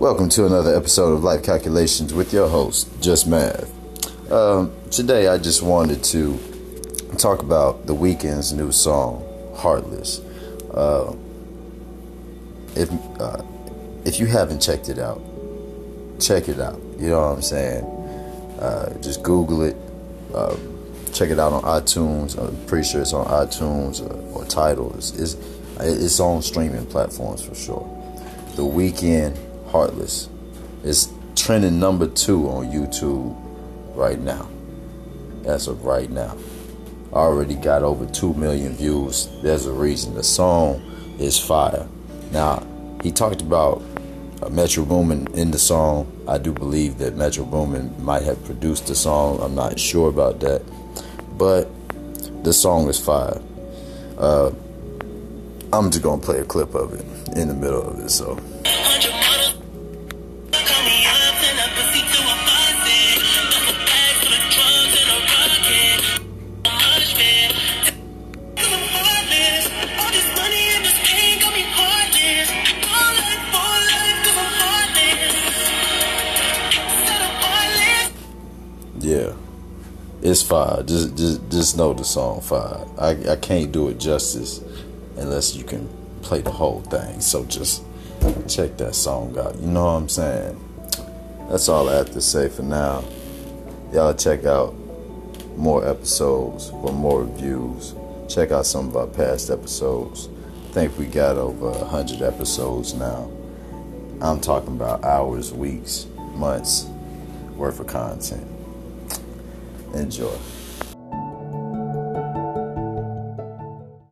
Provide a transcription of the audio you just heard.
Welcome to another episode of Life Calculations with your host, Just Math. Um, today, I just wanted to talk about the Weeknd's new song, "Heartless." Uh, if uh, if you haven't checked it out, check it out. You know what I'm saying? Uh, just Google it. Uh, check it out on iTunes. I'm pretty sure it's on iTunes or, or Tidal. It's, it's, it's on streaming platforms for sure. The Weeknd, Heartless, It's trending number two on YouTube right now. As of right now, already got over two million views. There's a reason. The song is fire. Now he talked about uh, Metro Boomin in the song. I do believe that Metro Boomin might have produced the song. I'm not sure about that, but the song is fire. Uh, I'm just gonna play a clip of it in the middle of it. So. Yeah, it's fire. Just, just, just know the song fire. I, I can't do it justice unless you can play the whole thing. So just check that song out. You know what I'm saying? That's all I have to say for now. Y'all check out more episodes for more reviews. Check out some of our past episodes. I think we got over 100 episodes now. I'm talking about hours, weeks, months worth of content. Enjoy.